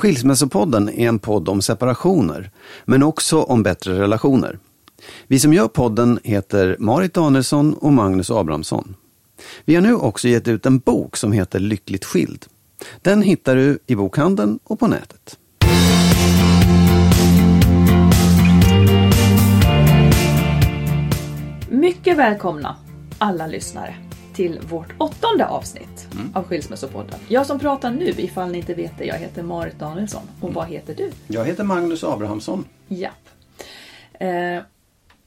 Skilsmässopodden är en podd om separationer, men också om bättre relationer. Vi som gör podden heter Marit Danielsson och Magnus Abrahamsson. Vi har nu också gett ut en bok som heter Lyckligt skild. Den hittar du i bokhandeln och på nätet. Mycket välkomna alla lyssnare till vårt åttonde avsnitt av Skilsmässopodden. Jag som pratar nu, ifall ni inte vet det, jag heter Marit Danielsson. Och vad heter du? Jag heter Magnus Abrahamsson. Japp. Eh,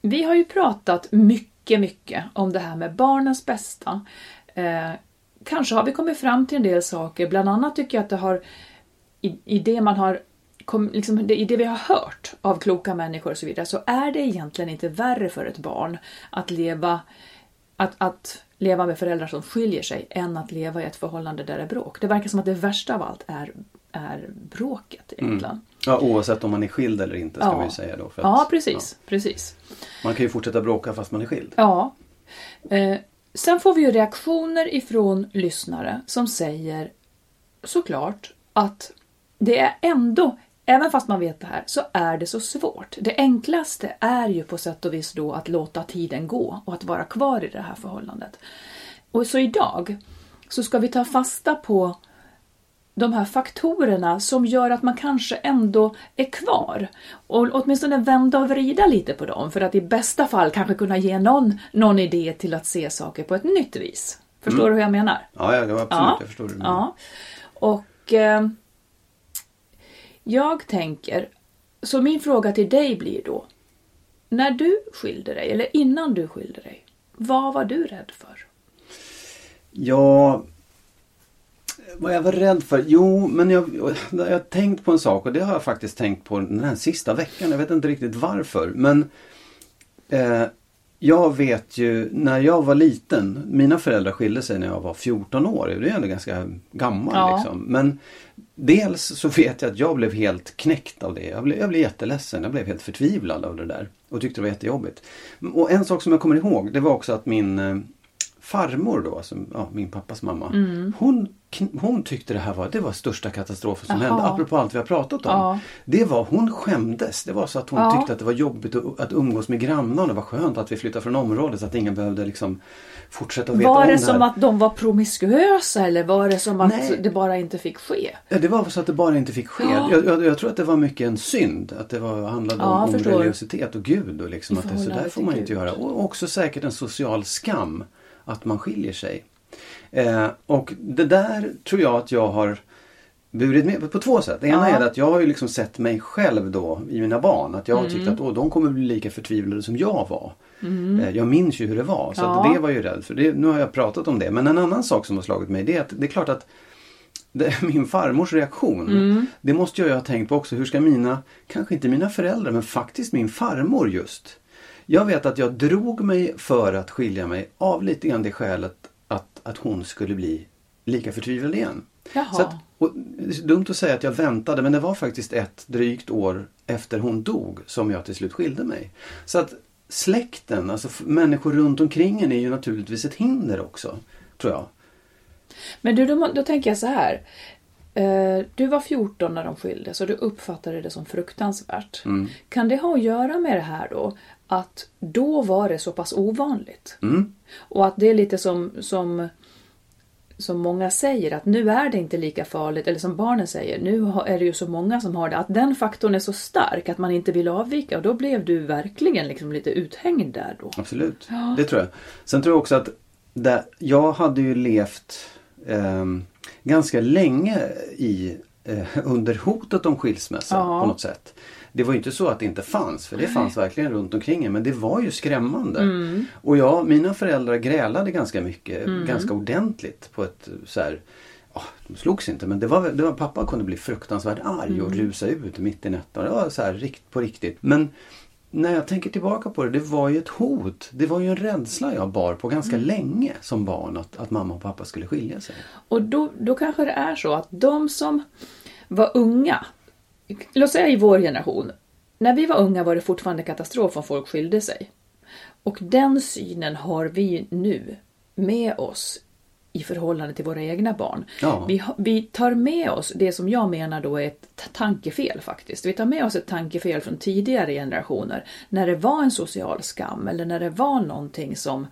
vi har ju pratat mycket, mycket om det här med barnens bästa. Eh, kanske har vi kommit fram till en del saker, bland annat tycker jag att det har i, i det man har kom, liksom, det, i det vi har hört av kloka människor och så vidare så är det egentligen inte värre för ett barn att leva att, att leva med föräldrar som skiljer sig än att leva i ett förhållande där det är bråk. Det verkar som att det värsta av allt är, är bråket egentligen. Ja, oavsett om man är skild eller inte ska Ja. man ju säga då. Att, Ja, precis, precis. ja. Man kan ju fortsätta bråka fast man är skild. Ja. Eh, sen får vi ju reaktioner ifrån lyssnare som säger såklart att det är ändå, även fast man vet det här, så är det så svårt. Det enklaste är ju på sätt och vis då att låta tiden gå och att vara kvar i det här förhållandet. Och så idag så ska vi ta fasta på de här faktorerna som gör att man kanske ändå är kvar. Och åtminstone vända och vrida lite på dem för att i bästa fall kanske kunna ge någon, någon idé till att se saker på ett nytt vis. Förstår du hur jag menar? Ja, ja absolut. Ja. Jag förstår det. Ja. Och eh, jag tänker, så min fråga till dig blir då. När du skilde dig, eller innan du skilde dig, vad var du rädd för? Ja, vad jag var rädd för? Jo, men jag, jag har tänkt på en sak och det har jag faktiskt tänkt på den här sista veckan. Jag vet inte riktigt varför. Men eh, jag vet ju när jag var liten. Mina föräldrar skilde sig när jag var 14 år. Det är ändå ganska gammal Ja. liksom. Men dels så vet jag att jag blev helt knäckt av det. Jag blev, jag blev jätteledsen. Jag blev helt förtvivlad av det där. Och tyckte det var jättejobbigt. Och en sak som jag kommer ihåg det var också att min eh, farmor då, alltså, ja, min pappas mamma. Mm. Hon, hon tyckte det här var, det var största katastrofen som Jaha. hände. Apropå allt vi har pratat om. Ja. Det var, hon skämdes. Det var så att hon Ja. tyckte att det var jobbigt att, att umgås med grannarna. Det var skönt att vi flyttade från området så att ingen behövde liksom fortsätta att veta Var om det det som att de var promiskuösa eller var det som att Nej. det bara inte fick ske? Ja, det var så att det bara inte fick ske. Ja. Jag, jag, jag tror att det var mycket en synd. Att det var, handlade Ja, om, om religiositet och Gud. Och liksom I att det, så där får man inte Gud. göra. Och också säkert en social skam. Att man skiljer sig. Eh, och det där tror jag att jag har burit med på två sätt. Det ena Ja. är att jag har ju liksom sett mig själv då i mina barn. Att jag har Mm. tyckt att åh, de kommer bli lika förtvivlade som jag var. Eh, jag minns ju hur det var. Så Ja. det var jag ju rädd för. Det, nu har jag pratat om det. Men en annan sak som har slagit mig det är att det är klart att det, min farmors reaktion. Mm. Det måste jag ju ha tänkt på också. Hur ska mina, kanske inte mina föräldrar, men faktiskt min farmor just. Jag vet att jag drog mig för att skilja mig av lite grann det skälet att, att hon skulle bli lika förtvivlad igen. Jaha. Så att, och, det är dumt att säga att jag väntade men det var faktiskt ett drygt år efter hon dog som jag till slut skilde mig. Så att släkten, alltså människor runt omkring en är ju naturligtvis ett hinder också. Tror jag. Men du, då, då tänker jag så här. Eh, Du var 14 när de skildes och du uppfattade det som fruktansvärt. Kan det ha att göra med det här då? Att då var det så pass ovanligt? Och att det är lite som, som, som många säger, att nu är det inte lika farligt, eller som barnen säger, nu är det ju så många som har det, att den faktorn är så stark att man inte vill avvika och då blev du verkligen liksom lite uthängd där då. Absolut, det tror jag. Sen tror jag också att det, jag hade ju levt ehm, ganska länge i, eh, under hotet om skilsmässa Ja. på något sätt. Det var ju inte så att det inte fanns, för det fanns verkligen runt omkring en, men det var ju skrämmande. Mm. Och ja, mina föräldrar grälade ganska mycket, ganska ordentligt på ett så här Ja, de slogs inte men det var, det var, pappa kunde bli fruktansvärt arg och rusa ut mitt i natten. Det var så här rikt, på riktigt. Men när jag tänker tillbaka på det, det var ju ett hot. Det var ju en rädsla jag bar på ganska länge som barn att, att mamma och pappa skulle skilja sig. Och då, då kanske det är så att de som var unga, låt säga i vår generation, när vi var unga var det fortfarande katastrof om folk skilde sig. Och den synen har vi nu med oss i förhållande till våra egna barn. Ja. Vi, vi tar med oss det som jag menar då är ett tankefel faktiskt. Vi tar med oss ett tankefel från tidigare generationer. När det var en social skam eller när det var någonting som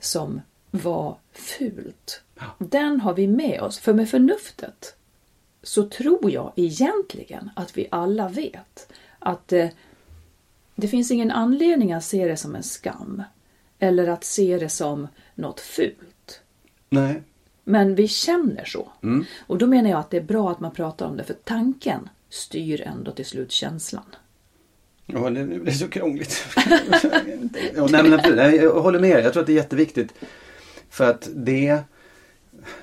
som var fult. Den har vi med oss. För med förnuftet så tror jag egentligen att vi alla vet att eh, det finns ingen anledning att se det som en skam. Eller att se det som något fult. Nej. Men vi känner så. Och då menar jag att det är bra att man pratar om det för tanken styr ändå till slut känslan. Ja, det, det är så krångligt. ja, nej, men jag håller med. Jag tror att det är jätteviktigt. För att det...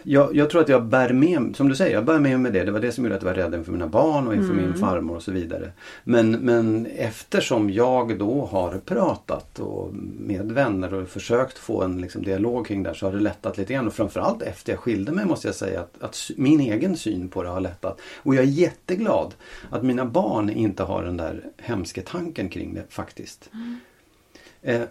Jag, jag tror att jag bär med, som du säger, jag bär med mig det. Det var det som gjorde att jag var rädd inför mina barn och inför min farmor och så vidare. Men, men eftersom jag då har pratat och med vänner och försökt få en liksom, dialog kring det här så har det lättat lite grann. Och framförallt efter jag skilde mig måste jag säga att, att min egen syn på det har lättat. Och jag är jätteglad att mina barn inte har den där hemska tanken kring det faktiskt. Eh,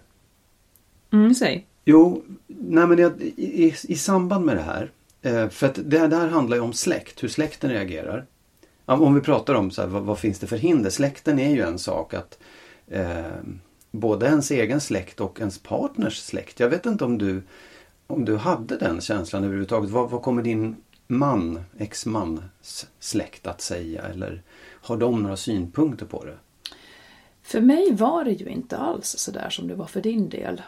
Mm, säg. Jo, nej men jag, i, i, i samband med det här. Eh, för att det där handlar ju om släkt, hur släkten reagerar. Om vi pratar om så här, vad, vad finns det för hinder? Släkten är ju en sak att eh, både ens egen släkt och ens partners släkt. Jag vet inte om du, om du hade den känslan överhuvudtaget. Vad, vad kommer din man, ex-mans släkt att säga? Eller har de några synpunkter på det? För mig var det ju inte alls så där som det var för din del.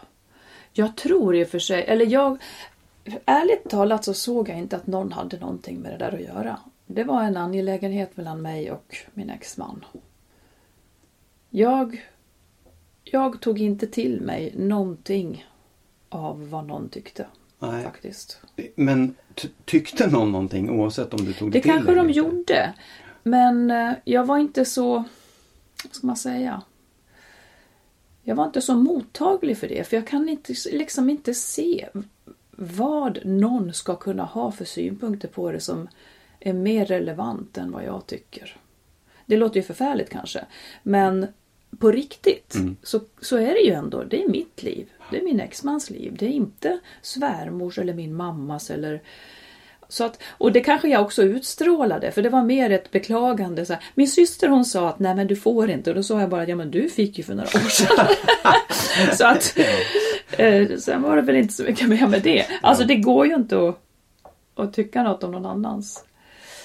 Jag tror i och för sig, eller jag... Ärligt talat så såg jag inte att någon hade någonting med det där att göra. Det var en angelägenhet mellan mig och min exman. Jag... Jag tog inte till mig någonting av vad någon tyckte. Nej. Faktiskt. Men ty- tyckte någon någonting oavsett om du tog det Det till kanske dig de eller inte? gjorde. Men eh, jag var inte så, vad ska man säga? Jag var inte så mottaglig för det. För jag kan inte, liksom inte se vad någon ska kunna ha för synpunkter på det som är mer relevant än vad jag tycker. Det låter ju förfärligt kanske. Men på riktigt så, så är det ju ändå, det är mitt liv. Det är min exmans liv. Det är inte svärmors eller min mammas eller så att, och det kanske jag också utstrålade för det var mer ett beklagande. Så här. Min syster hon sa att nej men du får inte och då sa jag bara ja men du fick ju för några år sedan. så att eh, sen var det väl inte så mycket mer med det. Alltså det går ju inte att, att tycka något om någon annans.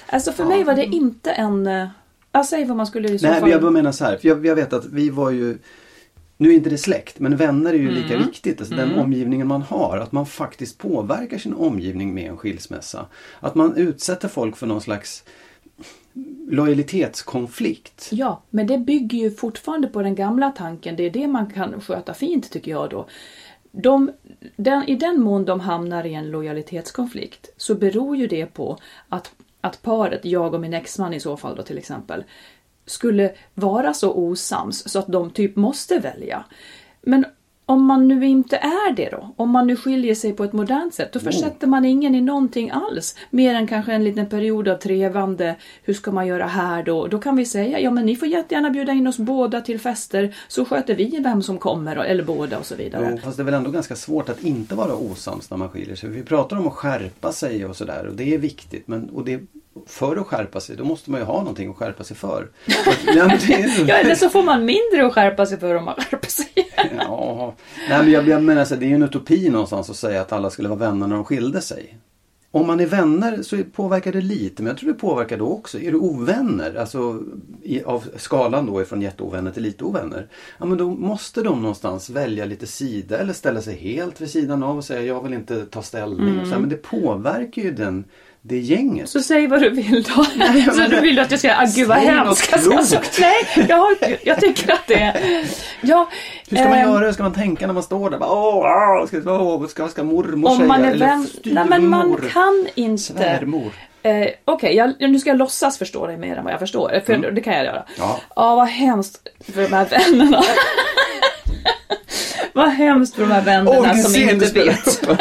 Alltså för mig var det inte en, eh, jag säger vad man skulle i så Nej, fall. men jag bara menar så här. För jag, jag vet att vi var ju nu är inte det släkt, men vänner är ju lika Mm. viktigt. Alltså Den omgivningen man har. Att man faktiskt påverkar sin omgivning med en skilsmässa. Att man utsätter folk för någon slags lojalitetskonflikt. Ja, men det bygger ju fortfarande på den gamla tanken. Det är det man kan sköta fint tycker jag då. De, den, I den mån de hamnar i en lojalitetskonflikt så beror ju det på att, att paret, jag och min exman i så fall då till exempel, skulle vara så osams så att de typ måste välja. Men om man nu inte är det då? Om man nu skiljer sig på ett modernt sätt, då Oh. försätter man ingen i någonting alls. Mer än kanske en liten period av trevande. Hur ska man göra här då? Då kan vi säga, ja men ni får jättegärna bjuda in oss båda till fester, så sköter vi vem som kommer, eller båda och så vidare. Jo, fast det är väl ändå ganska svårt att inte vara osams när man skiljer sig. Vi pratar om att skärpa sig och sådär och det är viktigt. Men, och det, för att skärpa sig, då måste man ju ha någonting att skärpa sig för. Ja, eller så får man mindre att skärpa sig för om man skärper sig. Ja, nej men jag, jag menar så det är ju en utopi någonstans att säga att alla skulle vara vänner när de skilde sig. Om man är vänner så påverkar det lite, men jag tror det påverkar då också. Är du ovänner, alltså i, av skalan då ifrån jätteovänner till lite ovänner. Ja men då måste de någonstans välja lite sida eller ställa sig helt vid sidan av och säga jag vill inte ta ställning. Och så här, men det påverkar ju den, det gänget. Så säg vad du vill då. så du vill att jag ska, ah, gud vad hemskt. Alltså, nej, jag, har, jag tycker att det är... Ja, Hur ska man ehm, göra? Hur ska man tänka när man står där? Bara, Åh, åh, ska, åh, ska, ska mormor Om säga? man är vän... Nej men man kan inte... Svärmor. Eh, Okej, jag- nu ska jag låtsas förstå dig mer än vad jag förstår. För det kan jag göra. Mm. Ja. Ja, vad hemskt för de här vännerna. vad hemskt för de här vännerna vilken som inte vet. upp.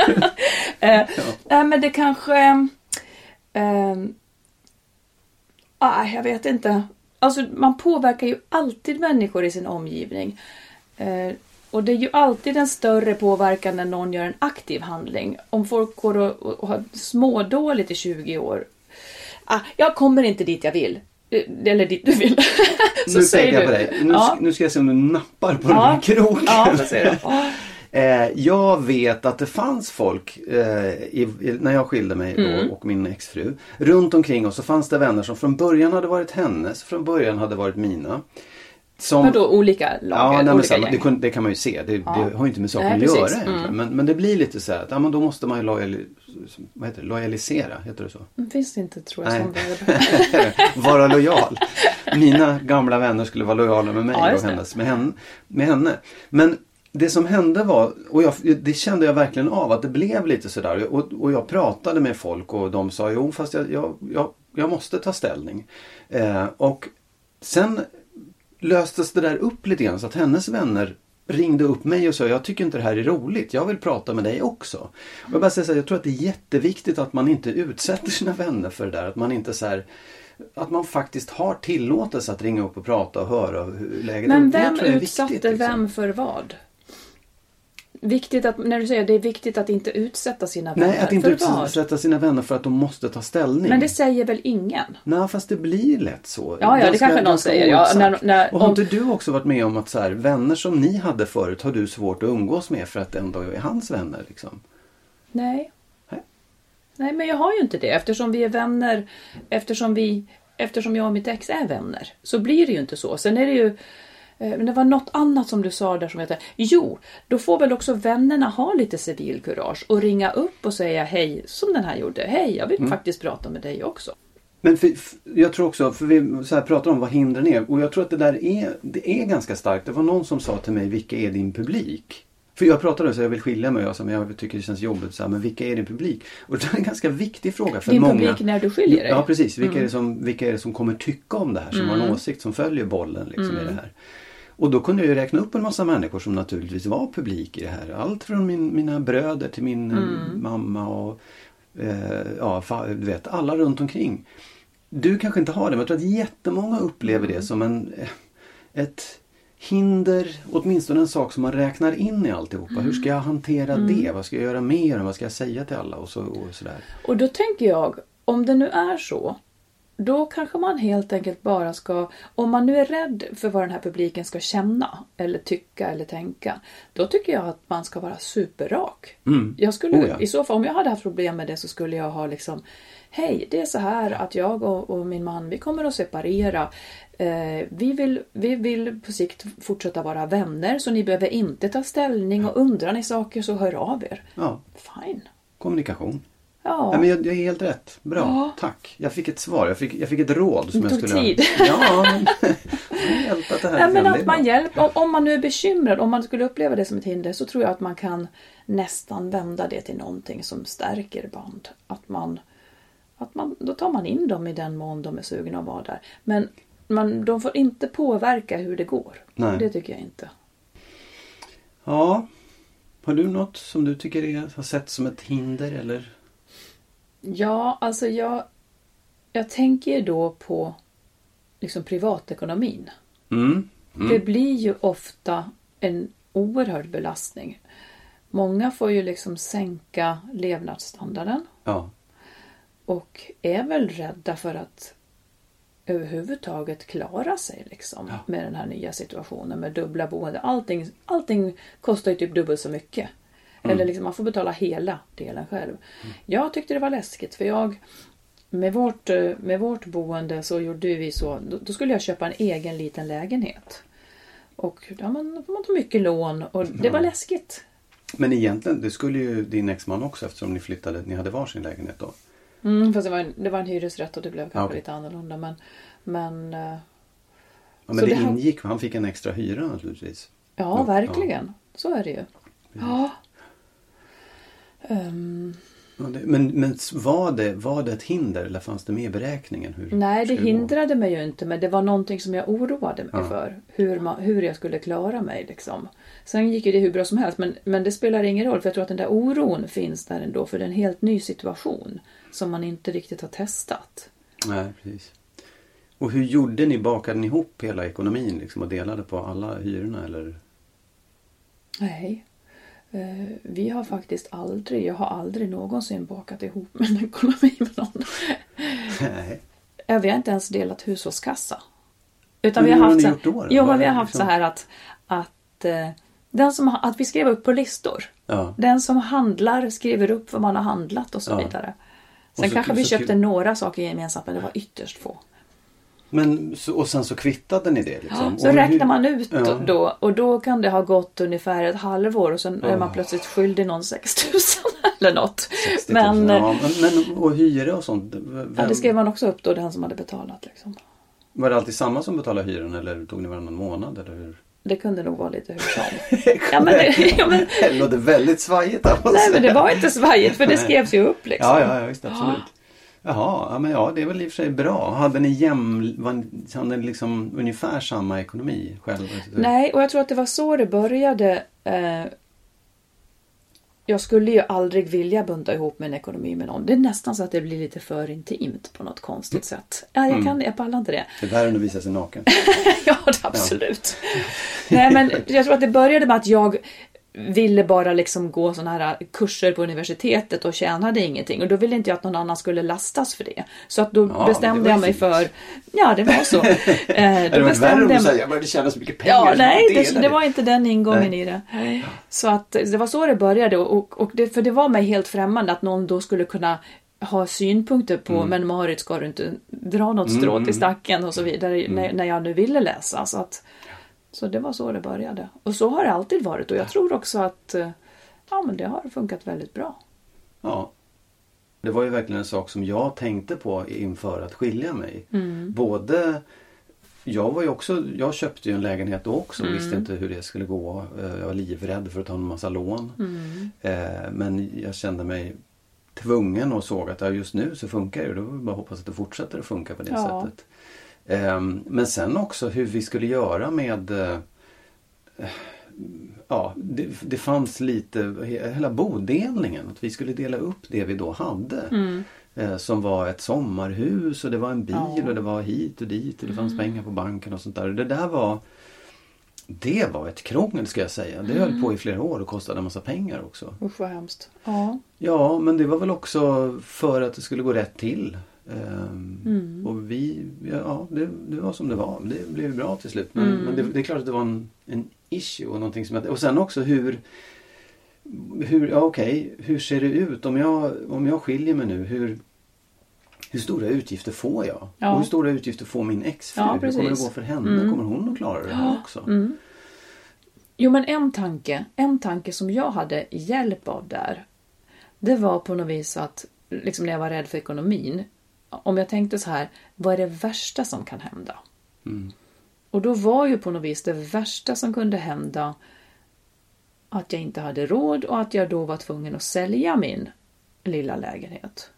eh, Nej, men det kanske... Eh, ah, jag vet inte. Alltså, man påverkar ju alltid människor i sin omgivning. Eh, och det är ju alltid en större påverkan när någon gör en aktiv handling. Om folk går och, och, och har smådåligt i 20 år. Ah, jag kommer inte dit jag vill. Eh, Eller dit du vill. Nu säger jag på du. dig. Nu, ja. nu ska jag se om du nappar på den Ja. här kroken. Ja, Eh, jag vet att det fanns folk eh, i, i, när jag skilde mig Mm. då, och min exfru. Runt omkring oss så fanns det vänner som från början hade varit hennes, från början hade varit mina. Som, Vadå olika lager? Ja, nej, men olika gäng? det, det kan man ju se. Det, Ja. det har ju inte med saken Nej, att precis. göra egentligen. Mm. Men, men det blir lite så här att ja, men då måste man ju lojali, vad heter det? lojalisera. Heter det så? Det finns inte tror jag Nej. som vara lojal. Mina gamla vänner skulle vara lojala med mig Ja, och hennes, med, henne, med henne. Men det som hände var, och jag, det kände jag verkligen av, att det blev lite sådär. Och, och jag pratade med folk och de sa jo fast jag, jag, jag, jag måste ta ställning. Eh, och sen löstes det där upp lite grann så att hennes vänner ringde upp mig och sa jag tycker inte det här är roligt, jag vill prata med dig också. Och jag bara säger så här, jag tror att det är jätteviktigt att man inte utsätter sina vänner för det där. Att man inte så här, att man faktiskt har tillåtelse att ringa upp och prata och höra hur läget är. Men vem utsatte liksom. vem för vad? Viktigt att, när du säger det är viktigt att inte utsätta sina vänner. Nej, att inte för utsätta sina vänner för att de måste ta ställning. Men det säger väl ingen? Nej, fast det blir lätt så. Ja, ja, det kanske någon ganska säger, ja, när- när- och har om- inte du också varit med om att så här, vänner som ni hade förut har du svårt att umgås med för att det ändå är hans vänner? Liksom? Nej. Nej. Nej, men jag har ju inte det eftersom vi är vänner. Eftersom, vi, eftersom jag och mitt ex är vänner. Så blir det ju inte så. Sen är det ju... eh, Men det var något annat som du sa där som jag tänkte, Jo, då får väl också vännerna ha lite civilkurage och ringa upp och säga hej, som den här gjorde. Hej, jag vill Mm. faktiskt prata med dig också. Men för, jag tror också, för vi så här pratar om vad hindren är och jag tror att det där är, det är ganska starkt. Det var någon som sa till mig, vilka är din publik? För jag pratade så jag vill skilja mig och jag men jag tycker det känns jobbigt. Så här, men vilka är din publik? Och det är en ganska viktig fråga för Din många. publik när du skiljer dig? Ja precis. Vilka, är det som, vilka är det som kommer tycka om det här? Som har Mm. en åsikt, som följer bollen liksom, i det här. Och då kunde jag räkna upp en massa människor som naturligtvis var publik i det här. Allt från min, mina bröder till min Mm. mamma och eh, ja, du vet, alla runt omkring. Du kanske inte har det men jag tror att jättemånga upplever Mm. det som en, eh, ett hinder, åtminstone en sak som man räknar in i alltihopa. Hur ska jag hantera Mm. det? Vad ska jag göra mer? Vad ska jag säga till alla? Och, så, och sådär. Och då tänker jag, om det nu är så, då kanske man helt enkelt bara ska, om man nu är rädd för vad den här publiken ska känna eller tycka eller tänka, då tycker jag att man ska vara superrak. Mm. Jag skulle, Oh ja. I så fall, om jag hade haft problem med det så skulle jag ha liksom Hej, det är så här att jag och, och min man, vi kommer att separera. Eh, vi, vill, vi vill på sikt fortsätta vara vänner så ni behöver inte ta ställning och undrar ni saker så hör av er. Ja, Fine. kommunikation. Ja. Ja, men jag, jag är helt rätt. Bra, Ja. tack. Jag fick ett svar. Jag fick, jag fick ett råd. Som Det jag tog skulle... tid. Ja, jag hjälpt att det här Nej, men att man hjälper, om, om man nu är bekymrad, om man skulle uppleva det som ett hinder så tror jag att man kan nästan vända det till någonting som stärker band. Att man, att man, då tar man in dem i den mån de är sugna att vara där. Men man, de får inte påverka hur det går. Nej. Det tycker jag inte. Ja. Har du något som du tycker är, har sett som ett hinder eller? Ja, alltså jag, jag tänker då på liksom privatekonomin. Mm. Det blir ju ofta en oerhörd belastning. Många får ju liksom sänka levnadsstandarden Ja. och är väl rädda för att överhuvudtaget klara sig liksom Ja. med den här nya situationen med dubbla boende. Allting, allting kostar ju typ dubbelt så mycket. Mm. Eller liksom man får betala hela delen själv. Jag tyckte det var läskigt för jag med vårt, eh, med vårt boende så gjorde vi så, då, då skulle jag köpa en egen liten lägenhet. Och ja, man, då får man ta mycket lån och det var läskigt. Men egentligen, det skulle ju din exman också eftersom ni flyttade, ni hade varsin lägenhet då. Mm, fast det var, en, det var en hyresrätt och det blev kanske Ja, okej. lite annorlunda. Men, men eh, Ja, men det, det ingick, han fick en extra hyra naturligtvis. Ja, Ja, verkligen. Så är det ju. Ja. Ja, det, men men var, det, var det ett hinder eller fanns det med i beräkningen? Hur nej, det hindrade mig ju inte, men det var någonting som jag oroade mig Ja. för. Hur, man, hur jag skulle klara mig liksom. Sen gick ju det hur bra som helst, men, men det spelar ingen roll, för jag tror att den där oron finns där ändå, för det är en helt ny situation som man inte riktigt har testat. Nej, precis. Och hur gjorde ni? Bakade ni ihop hela ekonomin liksom, och delade på alla hyrorna? Eller? Nej. Eh, vi har faktiskt aldrig, jag har aldrig någonsin bakat ihop min ekonomi med någon. Nej. Vi har inte ens delat hushållskassa. Utan Men vi har har haft ni så, då? Jo, men vi har haft liksom? så här att, att, eh, den som, har- att vi skrev upp på listor. Ja. Den som handlar skriver upp vad man har handlat och så Ja. vidare. Sen så- kanske vi köpte några saker gemensamt men det var ytterst få. Men, och sen så kvittade ni det? Liksom. Så Och räknar man ut Ja. då och då kan det ha gått ungefär ett halvår och sen är man Oh. plötsligt skyldig någon 6000 eller något. 60 000, Men, eh, ja, men, men och hyra och sånt? Vem, ja, det skrev man också upp då, den som hade betalat. Liksom. Var det alltid samma som betalade hyran eller tog ni varannan månad? Eller hur? Det kunde nog vara lite hur som. ja, men, det- ja, men, Det låter väldigt svajigt. nej men det var inte svajigt för det skrevs ju upp liksom. Ja, ja, ja visst absolut. Jaha, ja, men ja det är väl i och för sig bra. Hade ni jäm, hade ni liksom ungefär samma ekonomi själv? Nej, och jag tror att det var så det började. Eh, jag skulle ju aldrig vilja bunta ihop min ekonomi med någon. Det är nästan så att det blir lite för intimt på något konstigt sätt. Ja, jag, kan, jag pallar inte det. Det är värre än att visa sig naken. ja, absolut. Nej, men jag tror att det började med att jag ville bara liksom gå såna här kurser på universitetet och tjänade ingenting. Och då ville inte jag att någon annan skulle lastas för det. Så att då Ja, det bestämde jag mig fint. för... Ja, det var så. Eh, Det då värre bestämde om jag mig... jag började tjäna så mycket pengar. Ja, nej, det, det var inte den ingången Nej. i det. Så att det var så det började och, och det, för det var mig helt främmande att någon då skulle kunna ha synpunkter på Mm. men Marit ska du inte dra något strå till stacken och så vidare Mm. när, när jag nu ville läsa. Så, att, så det var så det började. Och så har det alltid varit och jag tror också att eh, ja, men det har funkat väldigt bra. Ja. Det var ju verkligen en sak som jag tänkte på inför att skilja mig. Mm. Både jag var ju också, jag köpte ju en lägenhet då också och Mm. visste inte hur det skulle gå. Eh, Jag var livrädd för att ta en massa lån. Mm. Eh, Men jag kände mig tvungen och såg att just nu så funkar det. Då bara hoppas att det fortsätter att funka på det Ja. sättet. Ehm, Men sen också hur vi skulle göra med eh, Ja, det, det fanns lite, hela bodelningen, att vi skulle dela upp det vi då hade. Eh, som var ett sommarhus och det var en bil Ja. och det var hit och dit och det fanns pengar på banken och sånt där. Det där var Det var ett krångel ska jag säga. Det höll på i flera år och kostade en massa pengar också. Usch vad hemskt. Ja. Ja, men det var väl också för att det skulle gå rätt till. Ehm, Och vi, ja det, det var som det var. Det blev bra till slut. Men, men det, det är klart att det var en, en issue och någonting som jag, Och sen också hur hur, ja okej, hur ser det ut om jag, om jag skiljer mig nu? Hur, hur stora utgifter får jag? Ja. Och hur stora utgifter får min exfru? Ja, hur kommer det gå för henne? Kommer hon att klara det här också? Jo men en tanke, en tanke som jag hade hjälp av där. Det var på något vis att, liksom när jag var rädd för ekonomin. Om jag tänkte så här, vad är det värsta som kan hända? Och då var ju på något vis det värsta som kunde hända att jag inte hade råd och att jag då var tvungen att sälja min lilla lägenhet.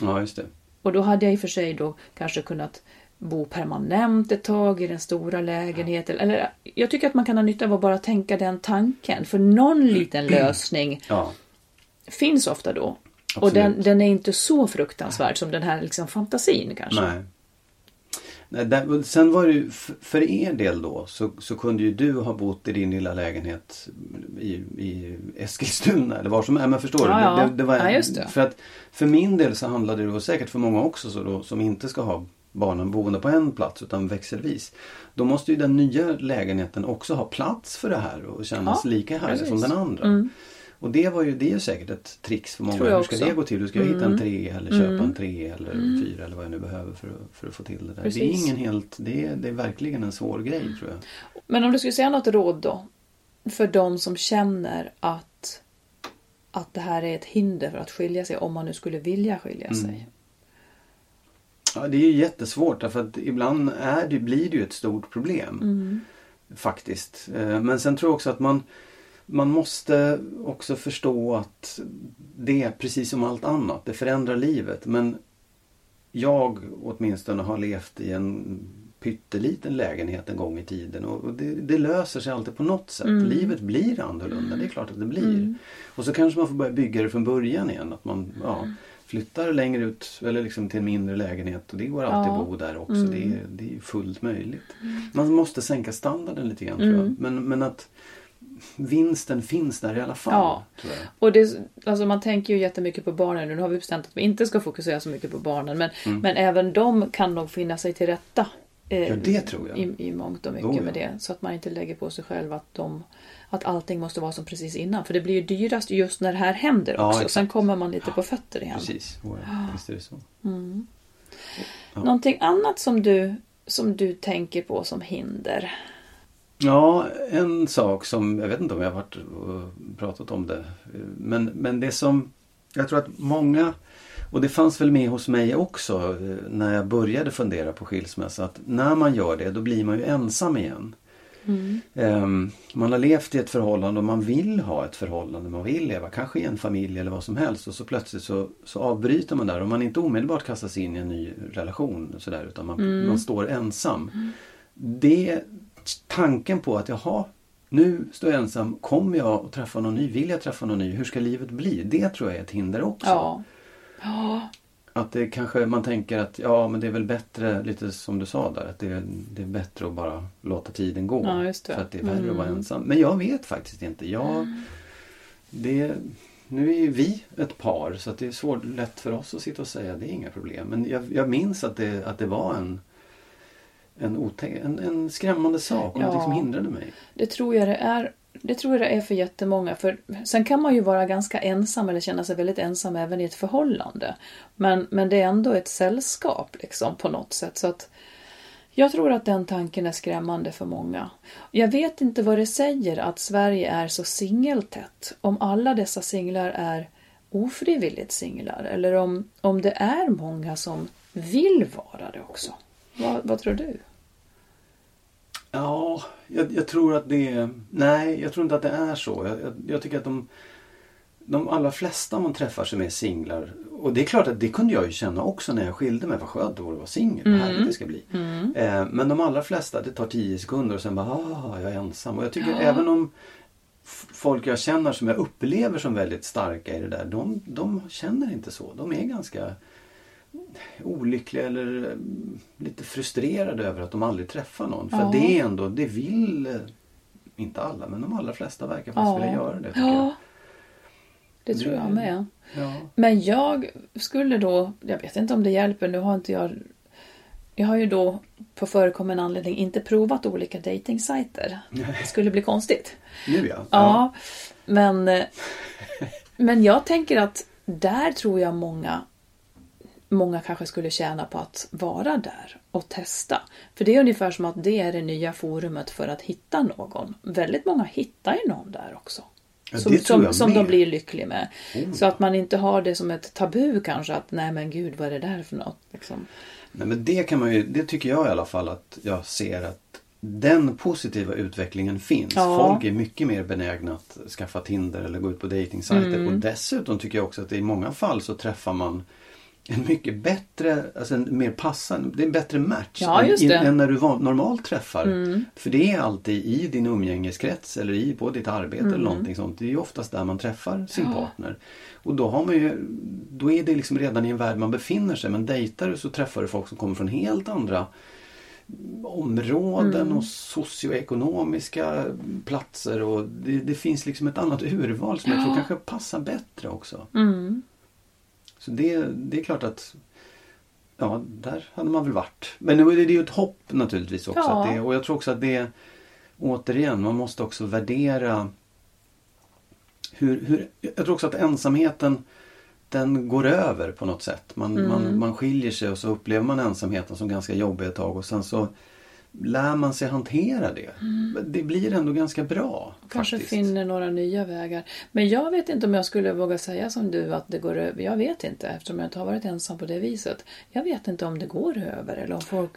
Ja, just det. Och då hade jag i och för sig då kanske kunnat bo permanent ett tag i den stora lägenheten. Eller, jag tycker att man kan ha nytta av att bara tänka den tanken. För någon liten lösning Ja, finns ofta då. Och Absolut. den, den är inte så fruktansvärd som den här liksom fantasin kanske. nej. nej där, sen var det ju, för er del då så, så kunde ju du ha bott i din lilla lägenhet i, i Eskilstuna eller var som är. Men förstår Ja, du? ja. Det, det var, Ja, just det. För, att, för min del så handlade det och säkert för många också så då, som inte ska ha barnen boende på en plats utan växelvis. Då måste ju den nya lägenheten också ha plats för det här och kännas Ja, lika härlig som den andra. Mm. Och det var ju, det är ju säkert ett trix för många. Hur ska också. Mm. det gå till? Hur ska jag hitta en tre eller köpa en tre eller fyra eller vad jag nu behöver för, för att få till det där. Det är ingen helt, det är, det är verkligen en svår grej tror jag. Men om du skulle säga något råd då? För de som känner att, att det här är ett hinder för att skilja sig, om man nu skulle vilja skilja Mm. sig. Ja, det är ju jättesvårt därför att ibland är det, blir det ju ett stort problem. Mm. Faktiskt. Eh, Men sen tror jag också att man, man måste också förstå att det är precis som allt annat. Det förändrar livet. Men jag åtminstone har levt i en pytteliten lägenhet en gång i tiden och det, det löser sig alltid på något sätt. Livet blir annorlunda, det är klart att det blir. Och så kanske man får börja bygga det från början igen. Att man ja, flyttar längre ut eller liksom till en mindre lägenhet och det går alltid Ja. att bo där också. Det, är, det är fullt möjligt. Man måste sänka standarden lite grann tror jag. Men, men att vinsten finns där i alla fall. Ja. Tror jag. Och det, alltså man tänker ju jättemycket på barnen. Nu har vi bestämt att vi inte ska fokusera så mycket på barnen. Men, Mm. men även de kan nog finna sig till rätta. eh, Ja, det tror jag. I, I mångt och mycket Oh, ja. med det. Så att man inte lägger på sig själv att, de, att allting måste vara som precis innan. För det blir ju dyrast just när det här händer Ja, också. exakt. Sen kommer man lite på fötter igen. Precis, oh, ja. visst är det så. Ja. Någonting annat som du, som du tänker på som hinder? Ja, en sak som, jag vet inte om jag har varit pratat om det. Men, men det som, jag tror att många, och det fanns väl med hos mig också eh, när jag började fundera på skilsmässa. Att när man gör det då blir man ju ensam igen. Ehm, man har levt i ett förhållande och man vill ha ett förhållande. Man vill leva kanske i en familj eller vad som helst. Och så plötsligt så, så avbryter man där och man inte omedelbart kastas in i en ny relation. Sådär, utan man, man står ensam. Det, tanken på att jaha, nu står jag ensam. Kommer jag att träffa någon ny? Vill jag träffa någon ny? Hur ska livet bli? Det tror jag är ett hinder också. Ja. Ja. Att det kanske man tänker att ja men det är väl bättre, lite som du sa där, att det är, det är bättre att bara låta tiden gå. Ja, just det. För att det är värre att vara Mm. ensam. Men jag vet faktiskt inte. Jag, det, nu är ju vi ett par så att det är svårt, lätt för oss att sitta och säga det är inga problem. Men jag, jag minns att det, att det var en, en, en, en skrämmande sak och Ja. något som hindrade mig. Det tror jag det är. Det tror jag det är för jättemånga. För sen kan man ju vara ganska ensam eller känna sig väldigt ensam även i ett förhållande. Men, men det är ändå ett sällskap liksom på något sätt. Så att jag tror att den tanken är skrämmande för många. Jag vet inte vad det säger att Sverige är så singeltätt. Om alla dessa singlar är ofrivilligt singlar. Eller om, om det är många som vill vara det också. Vad, vad tror du? Ja, jag, jag tror att det är... Nej, jag tror inte att det är så. Jag, jag, jag tycker att de, de allra flesta man träffar som är singlar. Och det är klart att det kunde jag ju känna också när jag skilde mig. Vad skönt det vore att vara singel. Vad härligt det ska bli. Eh, men de allra flesta, det tar tio sekunder och sen bara, ah, jag är ensam. Och jag tycker även om folk jag känner som jag upplever som väldigt starka i det där. De, de känner inte så. De är ganska olyckliga eller eh, lite frustrerade över att de aldrig träffar någon. För Ja. det är ändå, det vill eh, inte alla men de allra flesta verkar faktiskt vilja göra det. Ja, det tror jag med. jag. Ja. Men jag skulle då, jag vet inte om det hjälper, nu har inte jag jag har ju då på förekommande anledning inte provat olika dejtingsajter. Det skulle bli konstigt. Nu ja. Ja, men, eh, men jag tänker att där tror jag många Många kanske skulle tjäna på att vara där och testa. För det är ungefär som att det är det nya forumet för att hitta någon. Väldigt många hittar ju någon där också. Ja, som som, som de blir lyckliga med. Så att man inte har det som ett tabu kanske att nej men gud vad är det där för något? Liksom. Nej, men det kan man ju, det tycker jag i alla fall att jag ser att den positiva utvecklingen finns. Ja. Folk är mycket mer benägna att skaffa Tinder eller gå ut på dejtingsajter. Och dessutom tycker jag också att i många fall så träffar man en mycket bättre, alltså en mer passande, det är en bättre match Ja, än, än när du normalt träffar. För det är alltid i din umgängeskrets eller i på ditt arbete eller någonting sånt. Det är ju oftast där man träffar sin partner. Och då har man ju, då är det liksom redan i en värld man befinner sig. Men dejtar du så träffar du folk som kommer från helt andra områden och socioekonomiska platser och det, det finns liksom ett annat urval som jag tror kanske passar bättre också. Mm. Så det, det är klart att Ja, där hade man väl varit. Men det är ju ett hopp naturligtvis också. Ja. Det, och jag tror också att det Återigen, man måste också värdera hur, hur, Jag tror också att ensamheten Den går över på något sätt. Man, Mm. man, man skiljer sig och så upplever man ensamheten som ganska jobbig ett tag och sen så Lär man sig hantera det. Det blir ändå ganska bra. Mm. Kanske faktiskt. finner några nya vägar. Men jag vet inte om jag skulle våga säga som du att det går över. Jag vet inte eftersom jag inte har varit ensam på det viset. Jag vet inte om det går över eller om folk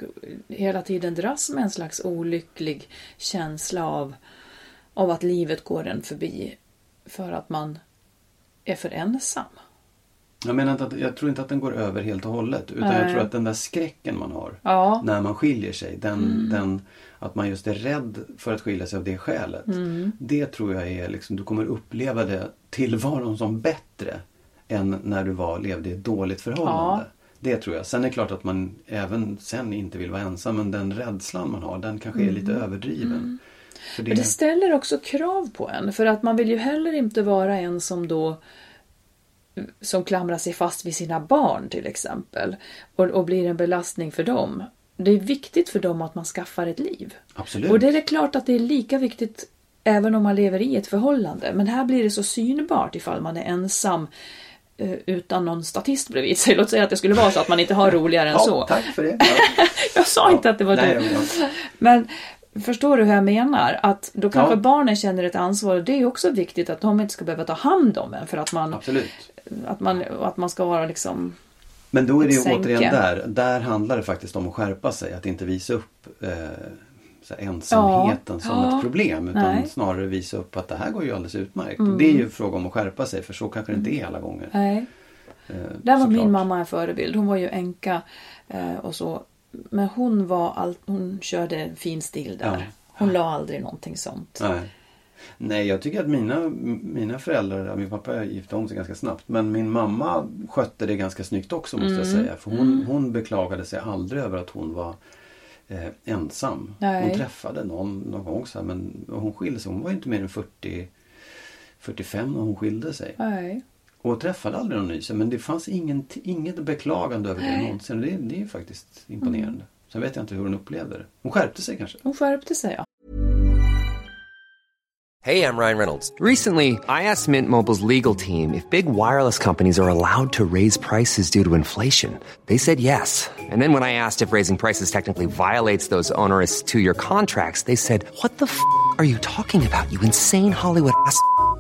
hela tiden dras med en slags olycklig känsla av, av att livet går en förbi för att man är för ensam. Jag menar inte att, jag tror inte att den går över helt och hållet. Utan Nej. jag tror att den där skräcken man har Ja, Mm. när man skiljer sig. Den, den, att man just är rädd för att skilja sig av det skälet. Mm. Det tror jag är liksom, du kommer uppleva det tillvaron som bättre än när du var, levde i ett dåligt förhållande. Det tror jag. Sen är det klart att man även sen inte vill vara ensam men den rädslan man har den kanske är lite överdriven. För det, Men det ställer också krav på en. För att man vill ju heller inte vara en som då som klamrar sig fast vid sina barn till exempel och, och blir en belastning för dem. Det är viktigt för dem att man skaffar ett liv. Absolut. Och det är klart att det är lika viktigt även om man lever i ett förhållande. Men här blir det så synbart ifall man är ensam eh, utan någon statist bredvid sig. Låt säga att det skulle vara så att man inte har roligare än ja, så. Tack för det. Ja. Jag sa inte att det var Nej, du. Men förstår du hur jag menar? Att då kanske Ja. barnen känner ett ansvar och det är också viktigt att de inte ska behöva ta hand om en för att man, Absolut. att man, att man ska vara liksom... Men då är det ju Sänke. återigen där. Där handlar det faktiskt om att skärpa sig. Att inte visa upp eh, ensamheten Ja, som ja. ett problem. Utan Nej. Mm. snarare visa upp att det här går ju alldeles utmärkt. Och Det är ju fråga om att skärpa sig för så kanske det inte är alla gånger. Nej. Eh, Där var min mamma en förebild. Hon var ju änka eh, och så. Men hon var all, hon körde en fin stil där. Hon la aldrig någonting sånt. Nej. Nej, jag tycker att mina, mina föräldrar, min pappa gifte om sig ganska snabbt. Men min mamma skötte det ganska snyggt också måste jag Mm. säga. För hon, hon beklagade sig aldrig över att hon var eh, ensam. Nej. Hon träffade någon, någon gång så här, men hon skilde sig. Hon var inte mer än 40, 45 när hon skilde sig. Nej. Och träffade aldrig någon ny. så- Men det fanns ingen, inget beklagande över det någonsin. Det, det är ju faktiskt imponerande. Mm. Sen vet jag inte hur hon upplevde det. Hon skärpte sig kanske. Hon skärpte sig ja. Hey, I'm Ryan Reynolds. Recently, I asked Mint Mobile's legal team if big wireless companies are allowed to raise prices due to inflation. They said yes. And then when I asked if raising prices technically violates those onerous two year contracts, they said, What the f are you talking about, you insane Hollywood ass?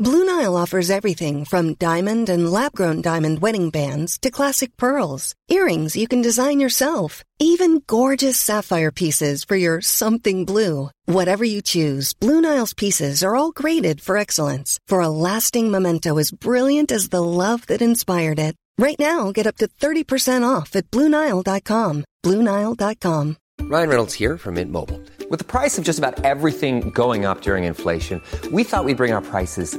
Blue Nile offers everything from diamond and lab grown diamond wedding bands to classic pearls, earrings you can design yourself, even gorgeous sapphire pieces for your something blue. Whatever you choose, Blue Nile's pieces are all graded for excellence for a lasting memento as brilliant as the love that inspired it. Right now, get up to 30% off at BlueNile.com. BlueNile.com. Ryan Reynolds here from Mint Mobile. With the price of just about everything going up during inflation, we thought we'd bring our prices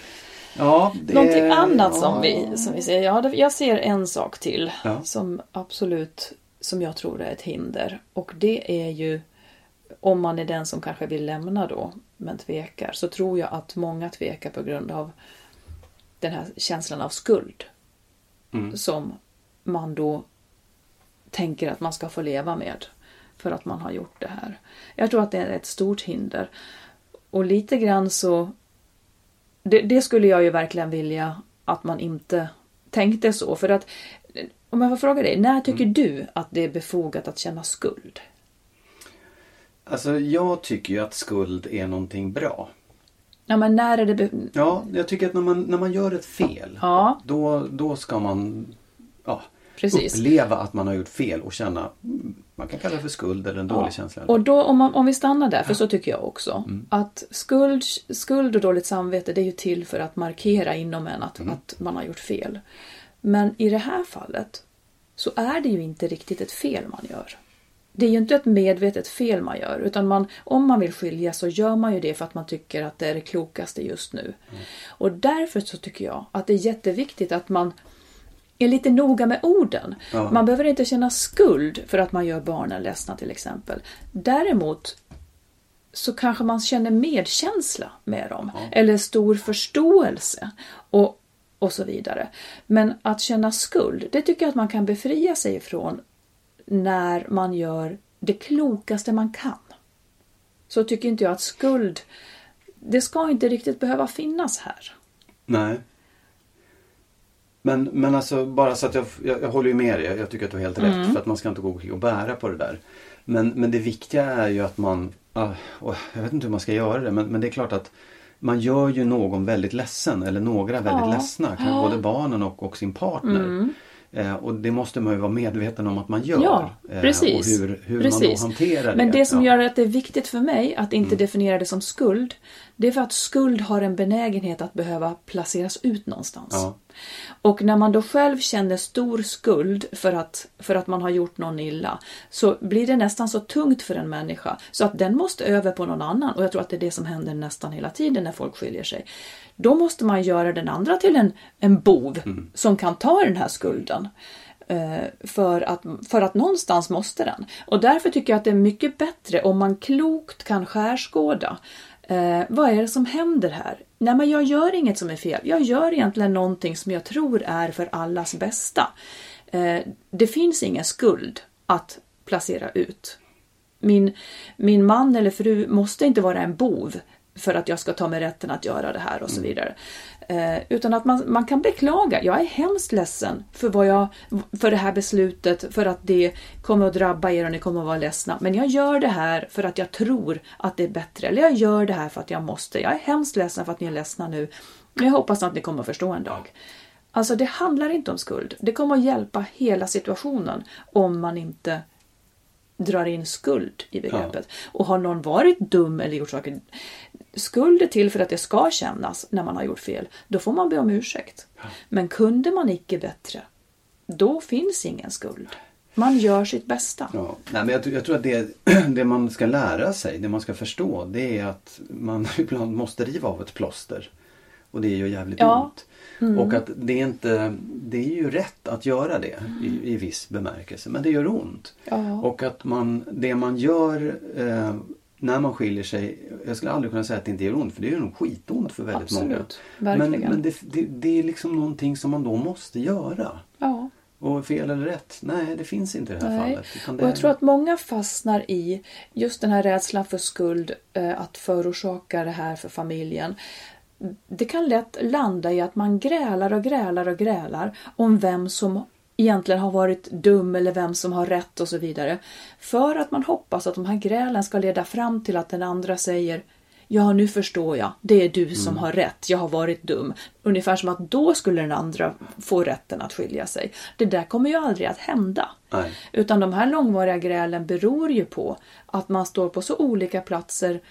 Ja, det, Någonting annat ja. som vi, som vi ser. Ja, jag ser en sak till Ja. som absolut som jag tror är ett hinder. Och det är ju om man är den som kanske vill lämna då men tvekar så tror jag att många tvekar på grund av den här känslan av skuld. Som man då tänker att man ska få leva med för att man har gjort det här. Jag tror att det är ett stort hinder. Och lite grann så... Det, det skulle jag ju verkligen vilja att man inte tänkte så. För att, om jag får fråga dig, när tycker du att det är befogat att känna skuld? Alltså jag tycker ju att skuld är någonting bra. Ja, men när är det... Ja, jag tycker att när man, när man gör ett fel. Ja. Då, då ska man ja, Precis. uppleva att man har gjort fel och känna, mm, man kan kalla det för skuld eller en dålig känsla. Och då om, man, om vi stannar där, för så tycker jag också. Att skuld, skuld och dåligt samvete det är ju till för att markera inom en att, att man har gjort fel. Men i det här fallet så är det ju inte riktigt ett fel man gör. Det är ju inte ett medvetet fel man gör utan man, om man vill skilja så gör man ju det för att man tycker att det är det klokaste just nu. Och därför så tycker jag att det är jätteviktigt att man är lite noga med orden. Ja. Man behöver inte känna skuld för att man gör barnen ledsna till exempel. Däremot så kanske man känner medkänsla med dem. Eller stor förståelse. Och, och så vidare. Men att känna skuld, det tycker jag att man kan befria sig ifrån när man gör det klokaste man kan. Så tycker inte jag att skuld, det ska inte riktigt behöva finnas här. Nej. Men, men alltså bara så att jag, jag, jag håller ju med dig. Jag, jag tycker att du har helt Mm. rätt. För att man ska inte gå och bära på det där. Men, men det viktiga är ju att man, ah, och jag vet inte hur man ska göra det. Men, men det är klart att man gör ju någon väldigt ledsen. Eller några väldigt Ja. ledsna. Kanske Ja. både barnen och, och sin partner. Eh, och det måste man ju vara medveten om att man gör. Ja, Eh, precis. Och hur, hur precis. man då hanterar det. Men det som Ja. Mm. gör att det är viktigt för mig att inte definiera det som skuld, det är för att skuld har en benägenhet att behöva placeras ut någonstans. Ja. Och när man då själv känner stor skuld för att, för att man har gjort någon illa, så blir det nästan så tungt för en människa så att den måste över på någon annan. Och jag tror att det är det som händer nästan hela tiden när folk skiljer sig. Då måste man göra den andra till en, en bov som kan ta den här skulden. Eh, För att, för att någonstans måste den. Och därför tycker jag att det är mycket bättre om man klokt kan skärskåda. Eh, vad är det som händer här? Nej, men jag gör inget som är fel. Jag gör egentligen någonting som jag tror är för allas bästa. Eh, det finns ingen skuld att placera ut. Min, min man eller fru måste inte vara en bov för att jag ska ta mig rätten att göra det här och så vidare. Eh, utan att man, man kan beklaga. Jag är hemskt ledsen för, vad jag, för det här beslutet, för att det kommer att drabba er och ni kommer att vara ledsna. Men jag gör det här för att jag tror att det är bättre. Eller jag gör det här för att jag måste. Jag är hemskt ledsen för att ni är ledsna nu. Men jag hoppas att ni kommer att förstå en dag. Alltså det handlar inte om skuld. Det kommer att hjälpa hela situationen om man inte drar in skuld i begreppet. Och har någon varit dum eller gjort saker... Skuld är till för att det ska kännas när man har gjort fel. Då får man be om ursäkt. Men kunde man icke bättre, då finns ingen skuld. Man gör sitt bästa. Ja, nej, men jag, tror- jag tror att det, det man ska lära sig, det man ska förstå, det är att man ibland måste riva av ett plåster. Och det är ju jävligt Ja. ont. Och att det är inte, det är ju rätt att göra det i, i viss bemärkelse. Men det gör ont. Ja. Och att man, det man gör eh, när man skiljer sig, jag skulle aldrig kunna säga att det inte gör ont för det gör nog skitont för väldigt Absolut. många. Verkligen. Men, men det, det, det är liksom någonting som man då måste göra. Ja. Och fel eller rätt? Nej, det finns inte i det här Nej. fallet. Det Och jag tror att många fastnar i just den här rädslan för skuld, eh, att förorsaka det här för familjen. Det kan lätt landa i att man grälar och grälar och grälar om vem som egentligen har varit dum eller vem som har rätt och så vidare. För att man hoppas att de här grälen ska leda fram till att den andra säger Ja, nu förstår jag. Det är du som har rätt. Jag har varit dum. Ungefär som att då skulle den andra få rätten att skilja sig. Det där kommer ju aldrig att hända. Nej. Utan de här långvariga grälen beror ju på att man står på så olika platser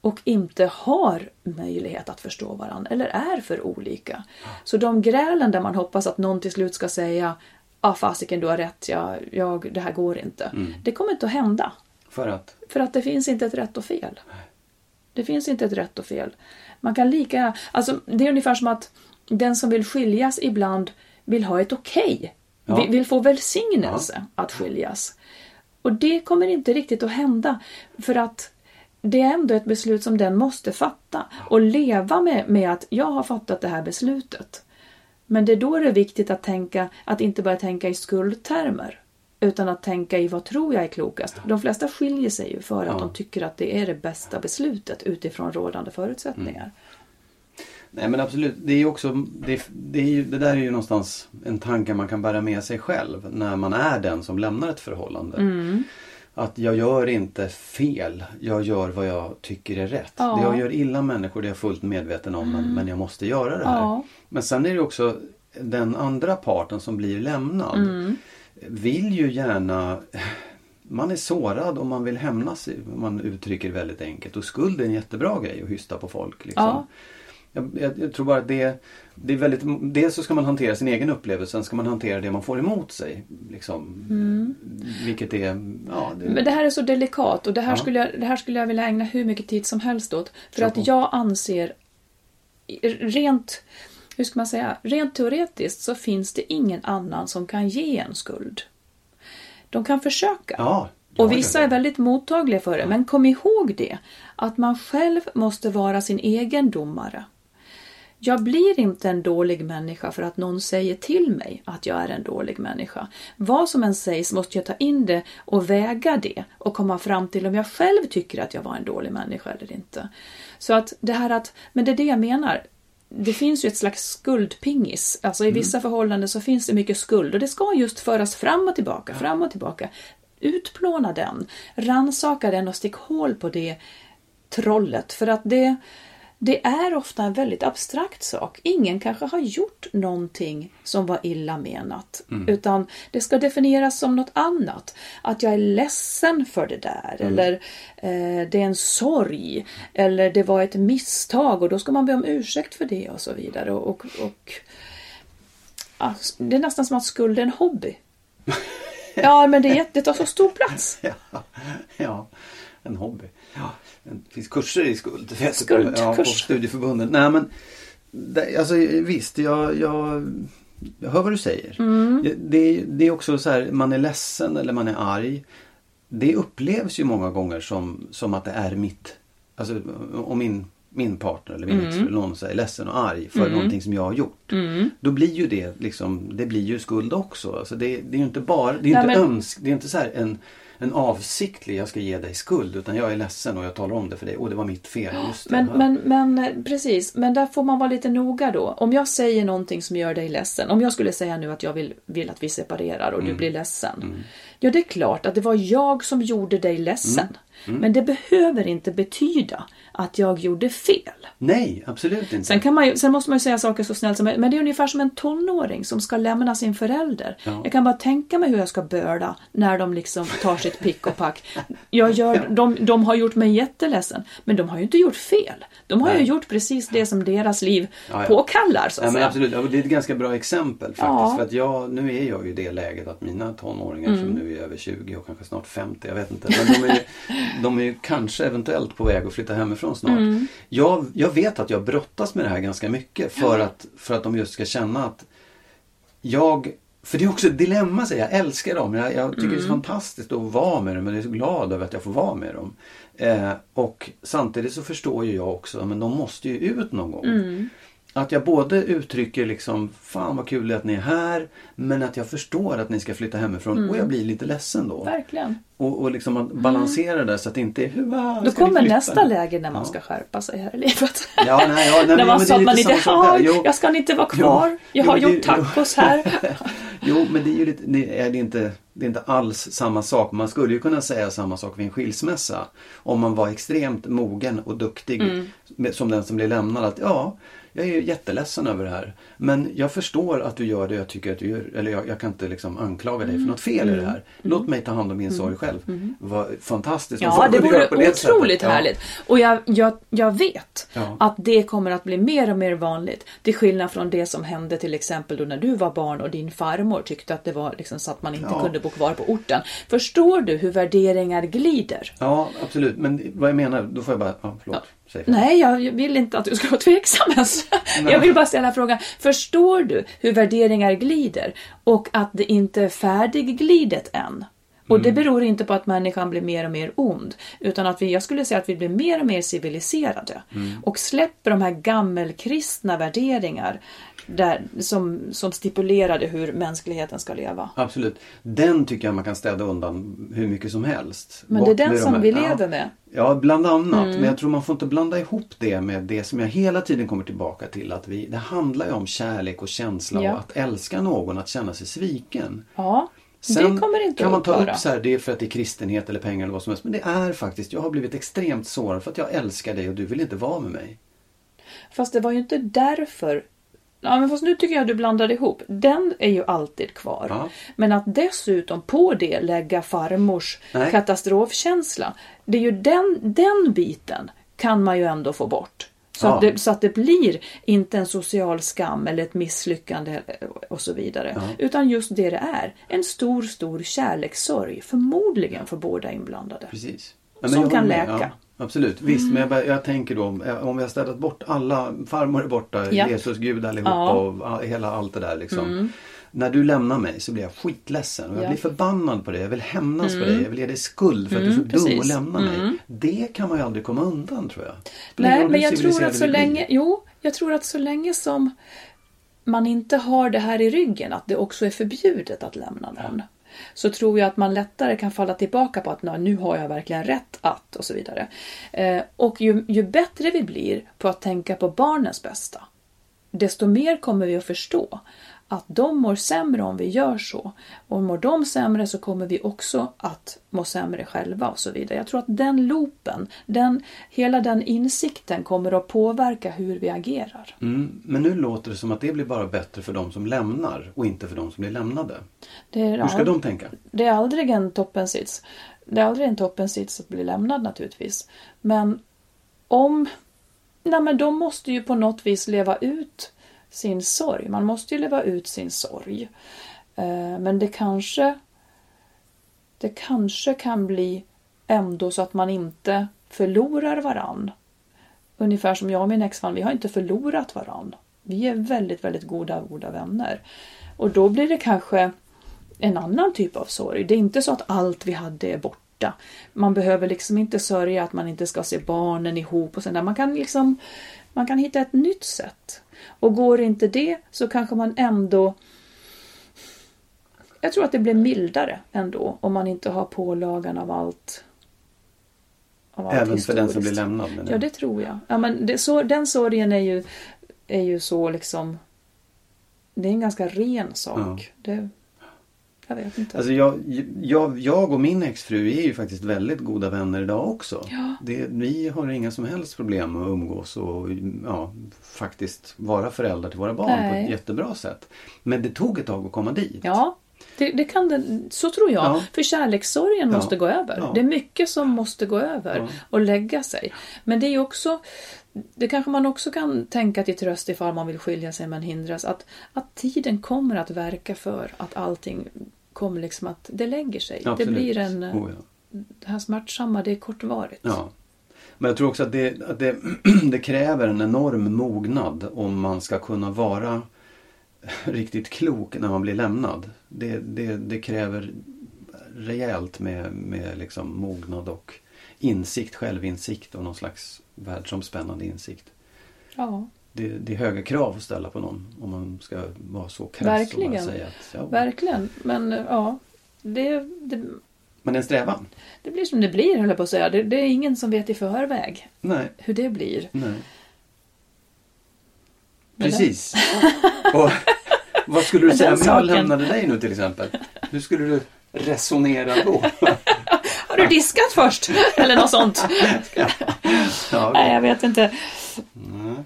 och inte har möjlighet att förstå varandra eller är för olika. Så de grälen där man hoppas att någon till slut ska säga ah, fasiken du har rätt, jag, jag, det här går inte. Det kommer inte att hända. För att? För att det finns inte ett rätt och fel. Det finns inte ett rätt och fel. Man kan lika... Alltså, det är ungefär som att den som vill skiljas ibland vill ha ett okej. Ja. Vill, vill få välsignelse att skiljas. Och det kommer inte riktigt att hända. För att det är ändå ett beslut som den måste fatta och leva med, med att jag har fattat det här beslutet. Men det är då det är viktigt att tänka, att inte bara tänka i skuldtermer. Utan att tänka i vad tror jag är klokast. De flesta skiljer sig ju för att Ja. de tycker att det är det bästa beslutet utifrån rådande förutsättningar. Nej men absolut, det är också, det, det, är ju, det där är ju någonstans en tanke man kan bära med sig själv när man är den som lämnar ett förhållande. Mm. Att jag gör inte fel, jag gör vad jag tycker är rätt. Ja. Mm. Det jag gör illa människor det är jag fullt medveten om men, men jag måste göra det här. Ja. Men sen är det också den andra parten som blir lämnad. Mm. Vill ju gärna man är sårad och man vill hämnas, man uttrycker väldigt enkelt. Och skuld är en jättebra grej att hysta på folk. Liksom. Ja. Jag, jag, jag tror bara att det, det är väldigt, dels så ska man hantera sin egen upplevelse, sen ska man hantera det man får emot sig. Liksom. Vilket är, ja, det, Men det här är så delikat och det här, Ja. skulle jag, det här skulle jag vilja ägna hur mycket tid som helst åt. För att jag anser rent, hur ska man säga, rent teoretiskt så finns det ingen annan som kan ge en skuld. De kan försöka. ja, Och vissa är väldigt mottagliga för det. Men kom ihåg det, att man själv måste vara sin egen domare. Jag blir inte en dålig människa för att någon säger till mig att jag är en dålig människa. Vad som än sägs måste jag ta in det och väga det och komma fram till om jag själv tycker att jag var en dålig människa eller inte. Så att det här att, men det är det jag menar. Det finns ju ett slags skuldpingis. Alltså i vissa förhållanden så finns det mycket skuld och det ska just föras fram och tillbaka, fram och tillbaka. Utplåna den, ransaka den och stick hål på det trollet. För att det, det är ofta en väldigt abstrakt sak. Ingen kanske har gjort någonting som var illa menat. Utan det ska definieras som något annat. Att jag är ledsen för det där. Eller eh, det är en sorg. Eller det var ett misstag och då ska man be om ursäkt för det och så vidare. Och, och, och Det är nästan som att skuld är en hobby. Ja, men det, det tar så stor plats. Ja, ja, en hobby. Ja, det finns kurser i skuld. Skuldkurs. Ja, på studieförbunden. Nej men, det, alltså visst, jag, jag, jag hör vad du säger. Mm. Det, det är också så här, man är ledsen eller man är arg. Det upplevs ju många gånger som, som att det är mitt, alltså om min min partner eller min Mm. ex eller någon är ledsen och arg för någonting som jag har gjort. Mm. Då blir ju det liksom, det blir ju skuld också. Alltså det, det är ju inte bara, det är Nej, inte men- önsk, det är inte så här en, en avsiktlig, jag ska ge dig skuld. Utan jag är ledsen och jag talar om det för dig. Och det var mitt fel. Just. Men, men, men eh, precis, men där får man vara lite noga då. Om jag säger någonting som gör dig ledsen. Om jag skulle säga nu att jag vill, vill att vi separerar och du blir ledsen. Ja, det är klart att det var jag som gjorde dig ledsen. Men det behöver inte betyda att jag gjorde fel. Nej, absolut inte. Sen, kan man ju, sen måste man ju säga saker så snällt som möjligt. Men det är ungefär som en tonåring som ska lämna sin förälder. Ja. Jag kan bara tänka mig hur jag ska böla när de liksom tar sitt pick och pack. Jag gör, de, de har gjort mig jätteledsen. Men de har ju inte gjort fel. De har ju Nej. gjort precis det som deras liv Ja, ja. påkallar. Så att Ja, men absolut, Ja, det är ett ganska bra exempel faktiskt. För att jag, nu är jag ju i det läget att mina tonåringar som nu är över 20 och kanske snart 50, jag vet inte. Men de är, ju- de är ju kanske eventuellt på väg att flytta hemifrån snart. Jag, jag vet att jag brottas med det här ganska mycket för, att, för att de just ska känna att jag för det är också ett dilemma, säger jag. Jag älskar dem. Jag, jag tycker det är så fantastiskt att vara med dem. Och jag är så glad över att jag får vara med dem. Eh, och samtidigt så förstår ju jag också, men de måste ju ut någon gång. Att jag både uttrycker liksom, fan vad kul det är att ni är här. Men att jag förstår att ni ska flytta hemifrån. Och jag blir lite ledsen då. Verkligen. Och, och liksom att balansera det så att det inte är, hur Då kommer nästa nu?" läge när man Ja. ska skärpa sig här i livet. Ja, nej, ja, nej, när man sa att man inte har, jag ska inte vara kvar, jag Jo, har gjort tacos här. Jo, men det är ju lite, det är, inte, det är inte alls samma sak. Man skulle ju kunna säga samma sak vid en skilsmässa. Om man var extremt mogen och duktig Mm. som den som blir lämnad. Att ja, jag är jätteledsen över det här. Men jag förstår att du gör det jag tycker att du gör. Eller jag, jag kan inte liksom anklaga dig för något fel Mm. i det här. Låt mig ta hand om min sorg själv. Vad fantastiskt Ja, det vore på det otroligt Ja. härligt. Och jag, jag, jag vet Ja. att det kommer att bli mer och mer vanligt. Till skillnad från det som hände till exempel då när du var barn och din farmor tyckte att det var liksom så att man inte Ja. kunde bo kvar på orten. Förstår du hur värderingar glider? Ja, absolut. Men vad jag menar, då får jag bara, ja, förlåt. Nej, jag vill inte att du ska vara tveksam ens. Jag vill bara ställa frågan. Förstår du hur värderingar glider och att det inte är färdigglidet än? Och Mm. det beror inte på att människan blir mer och mer ond. Utan att vi, jag skulle säga att vi blir mer och mer civiliserade. Mm. Och släpper de här gammelkristna värderingar där, som, som stipulerade hur mänskligheten ska leva. Absolut. Den tycker jag man kan städa undan hur mycket som helst. Men Bort det är den de som här- vi ja. lever med. Ja, bland annat. Mm. Men jag tror man får inte blanda ihop det med det som jag hela tiden kommer tillbaka till. Att vi, det handlar ju om kärlek och känsla Ja. och att älska någon, att känna sig sviken. Ja, Sen det kommer inte kan man ta upphöra. upp så här, det är för att det är kristenhet eller pengar eller vad som helst. Men det är faktiskt, jag har blivit extremt sårad för att jag älskar dig och du vill inte vara med mig. Fast det var ju inte därför. Ja, men fast nu tycker jag att du blandar ihop. Den är ju alltid kvar. Ja. Men att dessutom på det lägga farmors Nej. katastrofkänsla. Det är ju den, den biten kan man ju ändå få bort. Så, Ja. att det, så att det blir inte en social skam eller ett misslyckande och så vidare. Utan just det det är. En stor, stor kärlekssorg. Förmodligen för båda inblandade. Precis. Ja, Som kan läka. Mm. Absolut, visst. Men jag, jag tänker då om, vi har städat bort alla, farmor är borta, Ja. Jesus, Gud allihopa Ja. och hela allt det där liksom. När du lämnar mig så blir jag skitledsen och jag Ja. blir förbannad på dig. Jag vill hämnas på dig. Jag vill ge dig skuld för att du är så dum och precis. lämnar mig. Det kan man ju aldrig komma undan tror jag. Nej, men jag tror att så länge, jo, jag tror att så länge som man inte har det här i ryggen, att det också är förbjudet att lämna någon. Så tror jag att man lättare kan falla tillbaka på att nu har jag verkligen rätt att och så vidare. Eh, och ju, ju bättre vi blir på att tänka på barnens bästa, desto mer kommer vi att förstå att de mår sämre om vi gör så. Och mår de sämre så kommer vi också att må sämre själva och så vidare. Jag tror att den loopen, den, hela den insikten kommer att påverka hur vi agerar. Mm, men nu låter det som att det blir bara bättre för de som lämnar och inte för de som blir lämnade. Är, Hur ska ja, de tänka? det är aldrig en toppensits. Det är aldrig en toppensits att bli lämnad naturligtvis. Men om... Nej men de måste ju på något vis leva ut sin sorg. Man måste ju leva ut sin sorg. Eh, men det kanske... Det kanske kan bli ändå så att man inte förlorar varann. Ungefär som jag och min exman, vi har inte förlorat varann. Vi är väldigt, väldigt goda, goda vänner. Och då blir det kanske en annan typ av sorg. Det är inte så att allt vi hade är borta. Man behöver liksom inte sörja att man inte ska se barnen ihop och sådär. Man kan liksom man kan hitta ett nytt sätt. Och går inte det så kanske man ändå jag tror att det blir mildare ändå om man inte har pålagan av allt. Av allt Även för den som historiskt. blir lämnad? menar Ja, det tror jag. Ja, men det, så, den sorgen är ju, är ju så liksom... Det är en ganska ren sak. Det, jag vet inte. Alltså jag, jag, jag och min exfru är ju faktiskt väldigt goda vänner idag också. Ja. Det, vi har inga som helst problem att umgås och ja, faktiskt vara föräldrar till våra barn på Nej. ett jättebra sätt. Men det tog ett tag att komma dit. Ja, det, det kan det, så tror jag. Ja. För kärlekssorgen Ja. måste gå över. Ja. Det är mycket som måste gå över och lägga sig. Men det är också det kanske man också kan tänka till tröst ifall man vill skilja sig men hindras. Att, att tiden kommer att verka för att allting kommer liksom att det lägger sig. Absolut. Det blir en... Oh, ja. Det här smärtsamma, det är kortvarigt. Ja. Men jag tror också att, det, att det, det kräver en enorm mognad om man ska kunna vara riktigt klok när man blir lämnad. Det, det, det kräver rejält med, med liksom mognad och insikt, självinsikt och någon slags världsomspännande insikt. Ja, Det, det är höga krav att ställa på någon om man ska vara så krass och Verkligen. säga att ja, verkligen. Men ja, det, det, Men en strävan? det blir som det blir höll jag på att säga. Det, det är ingen som vet i förväg Nej. hur det blir. Nej. Precis. Och vad skulle du säga om jag lämnade dig nu till exempel? Hur skulle du resonera då? Har du diskat först? Eller något sånt. Ja, Nej, jag vet inte. Mm,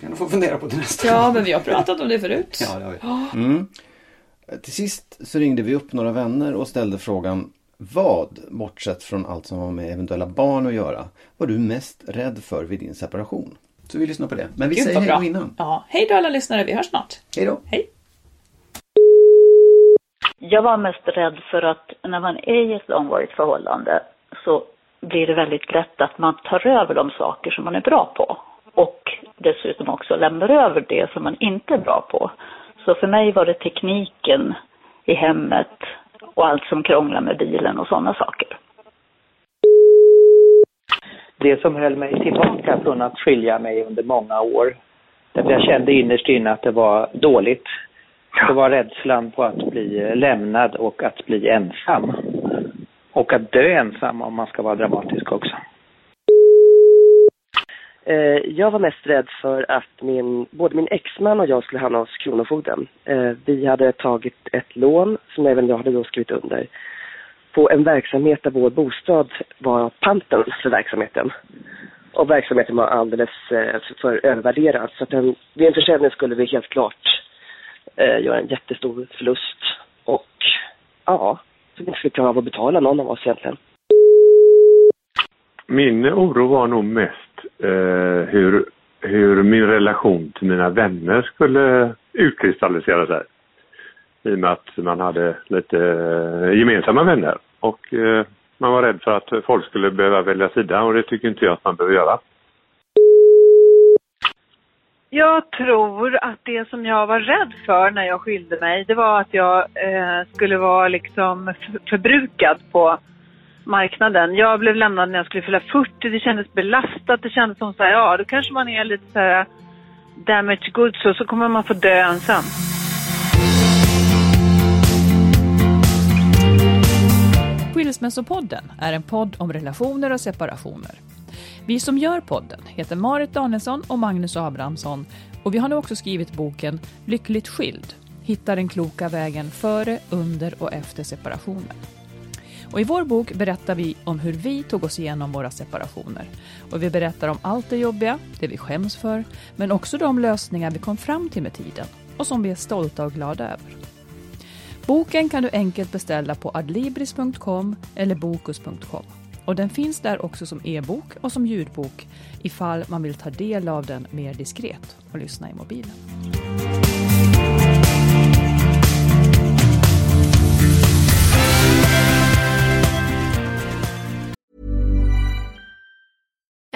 kan du få fundera på till nästa Ja, men vi har pratat om det förut. Ja, det har vi. Mm. Till sist så ringde vi upp några vänner och ställde frågan Vad, bortsett från allt som har med eventuella barn att göra, var du mest rädd för vid din separation? Så vi lyssnar på det. Men vi Gud säger hej då innan. Ja, hej då alla lyssnare, vi hörs snart. Hej då. Hej. Jag var mest rädd för att när man är i ett långvarigt förhållande så blir det väldigt lätt att man tar över de saker som man är bra på. Och dessutom också lämnar över det som man inte är bra på. Så för mig var det tekniken i hemmet och allt som krånglar med bilen och sådana saker. Det som höll mig tillbaka från att skilja mig under många år, därför jag kände innerst inne att det var dåligt, det var rädslan på att bli lämnad och att bli ensam. Och att dö ensam om man ska vara dramatisk också. Eh, jag var mest rädd för att min, både min exman och jag skulle hamna hos Kronofogden. Eh, vi hade tagit ett lån, som även jag hade då skrivit under, på en verksamhet där vår bostad var panten för verksamheten. Och verksamheten var alldeles eh, för övervärderad. Så att den, vid en försäljning skulle vi helt klart eh, göra en jättestor förlust. Och ja, så vi inte skulle klara av att betala någon av oss egentligen. Min oro var nog mest eh, hur, hur min relation till mina vänner skulle utkristallisera sig. I och med att man hade lite eh, gemensamma vänner. Och eh, man var rädd för att folk skulle behöva välja sida och det tycker inte jag att man behöver göra. Jag tror att det som jag var rädd för när jag skilde mig, det var att jag eh, skulle vara liksom förbrukad på marknaden. Jag blev lämnad när jag skulle fylla 40. Det kändes belastat. Det kändes som så här, ja, då kanske man är lite så här äh, damage goods och så kommer man få dö ensam. Skilsmässopodden är en podd om relationer och separationer. Vi som gör podden heter Marit Danielsson och Magnus Abrahamsson och vi har nu också skrivit boken Lyckligt skild. Hitta den kloka vägen före, under och efter separationen. Och I vår bok berättar vi om hur vi tog oss igenom våra separationer. Och Vi berättar om allt det jobbiga, det vi skäms för, men också de lösningar vi kom fram till med tiden och som vi är stolta och glada över. Boken kan du enkelt beställa på adlibris.com eller bokus.com. Och Den finns där också som e-bok och som ljudbok ifall man vill ta del av den mer diskret och lyssna i mobilen.